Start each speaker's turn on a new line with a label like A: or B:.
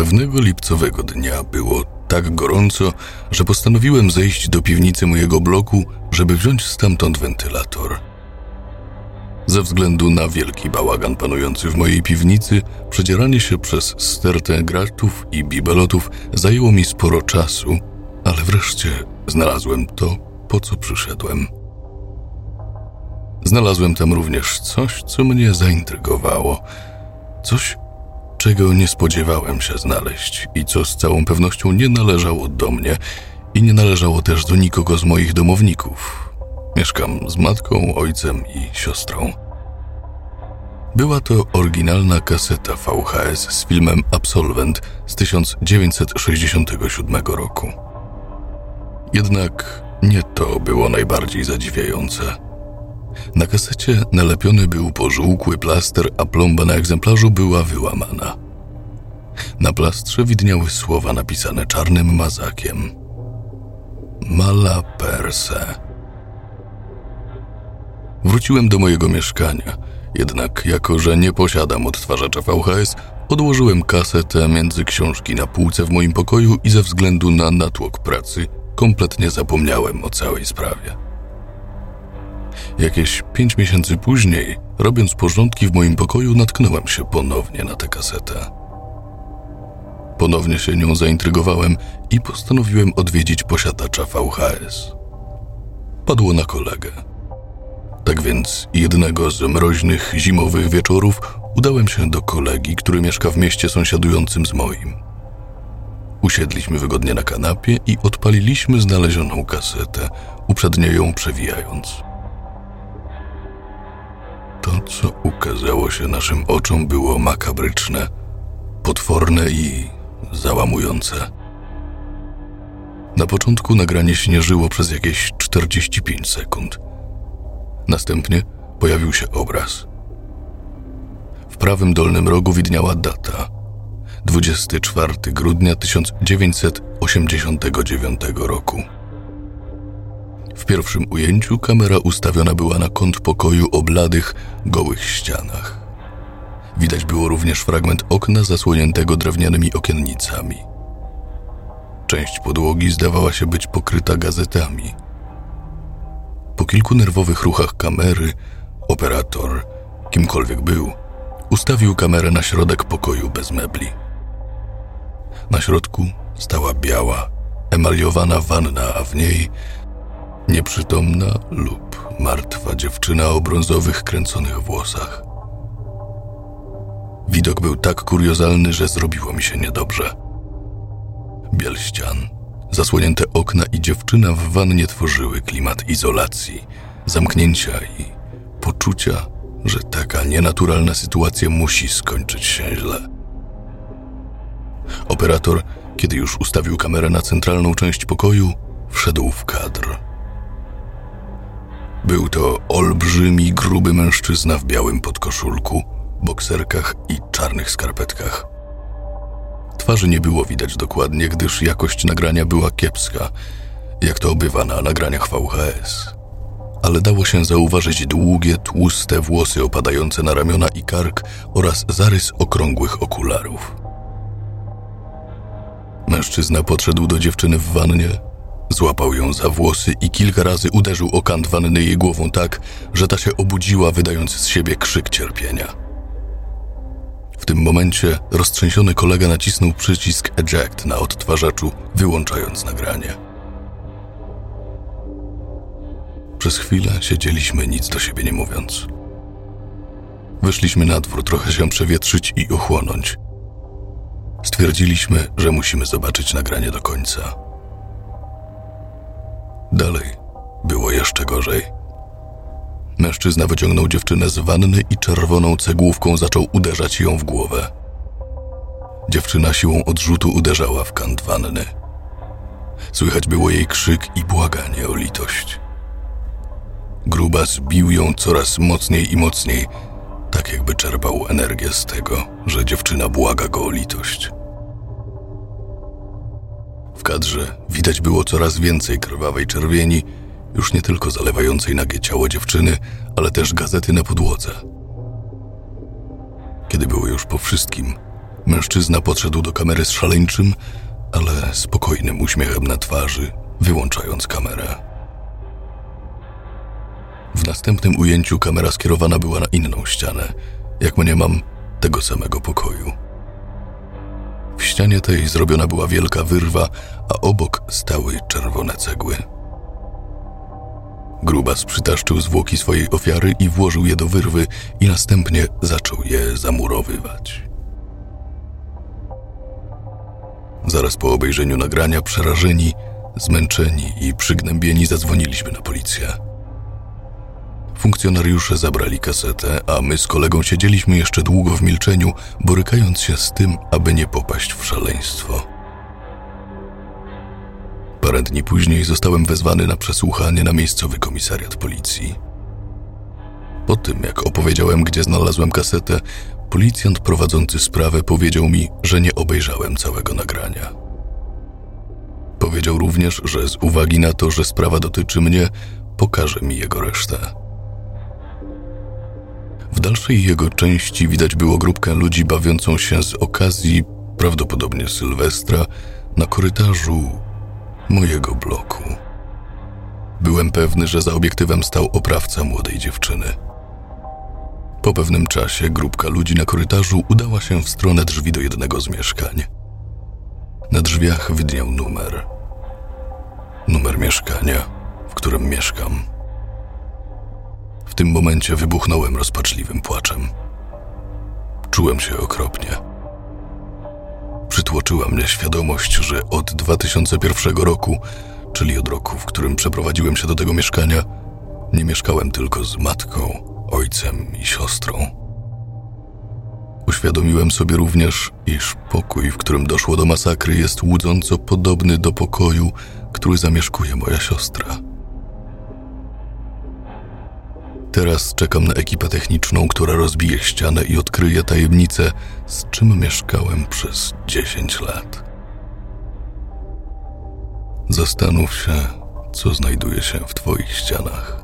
A: Pewnego lipcowego dnia było tak gorąco, że postanowiłem zejść do piwnicy mojego bloku, żeby wziąć stamtąd wentylator. Ze względu na wielki bałagan panujący w mojej piwnicy, przedzieranie się przez stertę gratów i bibelotów zajęło mi sporo czasu, ale wreszcie znalazłem to, po co przyszedłem. Znalazłem tam również coś, co mnie zaintrygowało. Coś, czego nie spodziewałem się znaleźć i co z całą pewnością nie należało do mnie i nie należało też do nikogo z moich domowników. Mieszkam z matką, ojcem i siostrą. Była to oryginalna kaseta VHS z filmem Absolvent z 1967 roku. Jednak nie to było najbardziej zadziwiające. Na kasecie nalepiony był pożółkły plaster, a plomba na egzemplarzu była wyłamana. Na plastrze widniały słowa napisane czarnym mazakiem. Mala perse. Wróciłem do mojego mieszkania, jednak jako że nie posiadam odtwarzacza VHS, odłożyłem kasetę między książki na półce w moim pokoju i ze względu na natłok pracy kompletnie zapomniałem o całej sprawie. Jakieś pięć miesięcy później, robiąc porządki w moim pokoju, natknąłem się ponownie na tę kasetę. Ponownie się nią zaintrygowałem i postanowiłem odwiedzić posiadacza VHS. Padło na kolegę. Tak więc jednego z mroźnych, zimowych wieczorów udałem się do kolegi, który mieszka w mieście sąsiadującym z moim. Usiedliśmy wygodnie na kanapie i odpaliliśmy znalezioną kasetę, uprzednio ją przewijając. To, co ukazało się naszym oczom, było makabryczne, potworne i załamujące. Na początku nagranie śnieżyło przez jakieś 45 sekund. Następnie pojawił się obraz. W prawym dolnym rogu widniała data 24 grudnia 1989 roku. W pierwszym ujęciu kamera ustawiona była na kąt pokoju o bladych, gołych ścianach. Widać było również fragment okna zasłoniętego drewnianymi okiennicami. Część podłogi zdawała się być pokryta gazetami. Po kilku nerwowych ruchach kamery, operator, kimkolwiek był, ustawił kamerę na środek pokoju bez mebli. Na środku stała biała, emaliowana wanna, a w niej nieprzytomna lub martwa dziewczyna o brązowych, kręconych włosach. Widok był tak kuriozalny, że zrobiło mi się niedobrze. Biel ścian, zasłonięte okna i dziewczyna w wannie tworzyły klimat izolacji, zamknięcia i poczucia, że taka nienaturalna sytuacja musi skończyć się źle. Operator, kiedy już ustawił kamerę na centralną część pokoju, wszedł w kadr. Był to olbrzymi, gruby mężczyzna w białym podkoszulku, bokserkach i czarnych skarpetkach. Twarzy nie było widać dokładnie, gdyż jakość nagrania była kiepska, jak to bywa na nagraniach VHS. Ale dało się zauważyć długie, tłuste włosy opadające na ramiona i kark oraz zarys okrągłych okularów. Mężczyzna podszedł do dziewczyny w wannie, złapał ją za włosy i kilka razy uderzył o wanny jej głową tak, że ta się obudziła, wydając z siebie krzyk cierpienia. W tym momencie roztrzęsiony kolega nacisnął przycisk eject na odtwarzaczu, wyłączając nagranie. Przez chwilę siedzieliśmy nic do siebie nie mówiąc. Wyszliśmy na dwór trochę się przewietrzyć i ochłonąć. Stwierdziliśmy, że musimy zobaczyć nagranie do końca. Dalej było jeszcze gorzej. Mężczyzna wyciągnął dziewczynę z wanny i czerwoną cegłówką zaczął uderzać ją w głowę. Dziewczyna siłą odrzutu uderzała w kant wanny. Słychać było jej krzyk i błaganie o litość. Grubas bił ją coraz mocniej i mocniej, tak jakby czerpał energię z tego, że dziewczyna błaga go o litość. Kadrze widać było coraz więcej krwawej czerwieni, już nie tylko zalewającej nagie ciało dziewczyny, ale też gazety na podłodze. Kiedy było już po wszystkim, Mężczyzna podszedł do kamery z szaleńczym, ale spokojnym uśmiechem na twarzy, wyłączając kamerę. W następnym ujęciu kamera skierowana była na inną ścianę, jak mniemam, tego samego pokoju. Ścianie tej zrobiona była wielka wyrwa, a obok stały czerwone cegły. Grubas przytaszczył zwłoki swojej ofiary i włożył je do wyrwy i następnie zaczął je zamurowywać. Zaraz po obejrzeniu nagrania przerażeni, zmęczeni i przygnębieni zadzwoniliśmy na policję. Funkcjonariusze zabrali kasetę, a my z kolegą siedzieliśmy jeszcze długo w milczeniu, borykając się z tym, aby nie popaść w szaleństwo. Parę dni później zostałem wezwany na przesłuchanie na miejscowy komisariat policji. Po tym, jak opowiedziałem, gdzie znalazłem kasetę, policjant prowadzący sprawę powiedział mi, że nie obejrzałem całego nagrania. Powiedział również, że z uwagi na to, że sprawa dotyczy mnie, pokaże mi jego resztę. W dalszej jego części widać było grupkę ludzi bawiącą się z okazji, prawdopodobnie Sylwestra, na korytarzu mojego bloku. Byłem pewny, że za obiektywem stał oprawca młodej dziewczyny. Po pewnym czasie grupka ludzi na korytarzu udała się w stronę drzwi do jednego z mieszkań. Na drzwiach widniał numer. Numer mieszkania, w którym mieszkam. Tym momencie wybuchnąłem rozpaczliwym płaczem. Czułem się okropnie. Przytłoczyła mnie świadomość, że od 2001 roku, czyli od roku, w którym przeprowadziłem się do tego mieszkania, nie mieszkałem tylko z matką, ojcem i siostrą. Uświadomiłem sobie również, iż pokój, w którym doszło do masakry, jest łudząco podobny do pokoju, który zamieszkuje moja siostra. Teraz czekam na ekipę techniczną, która rozbije ścianę i odkryje tajemnicę, z czym mieszkałem przez 10 lat. Zastanów się, co znajduje się w Twoich ścianach.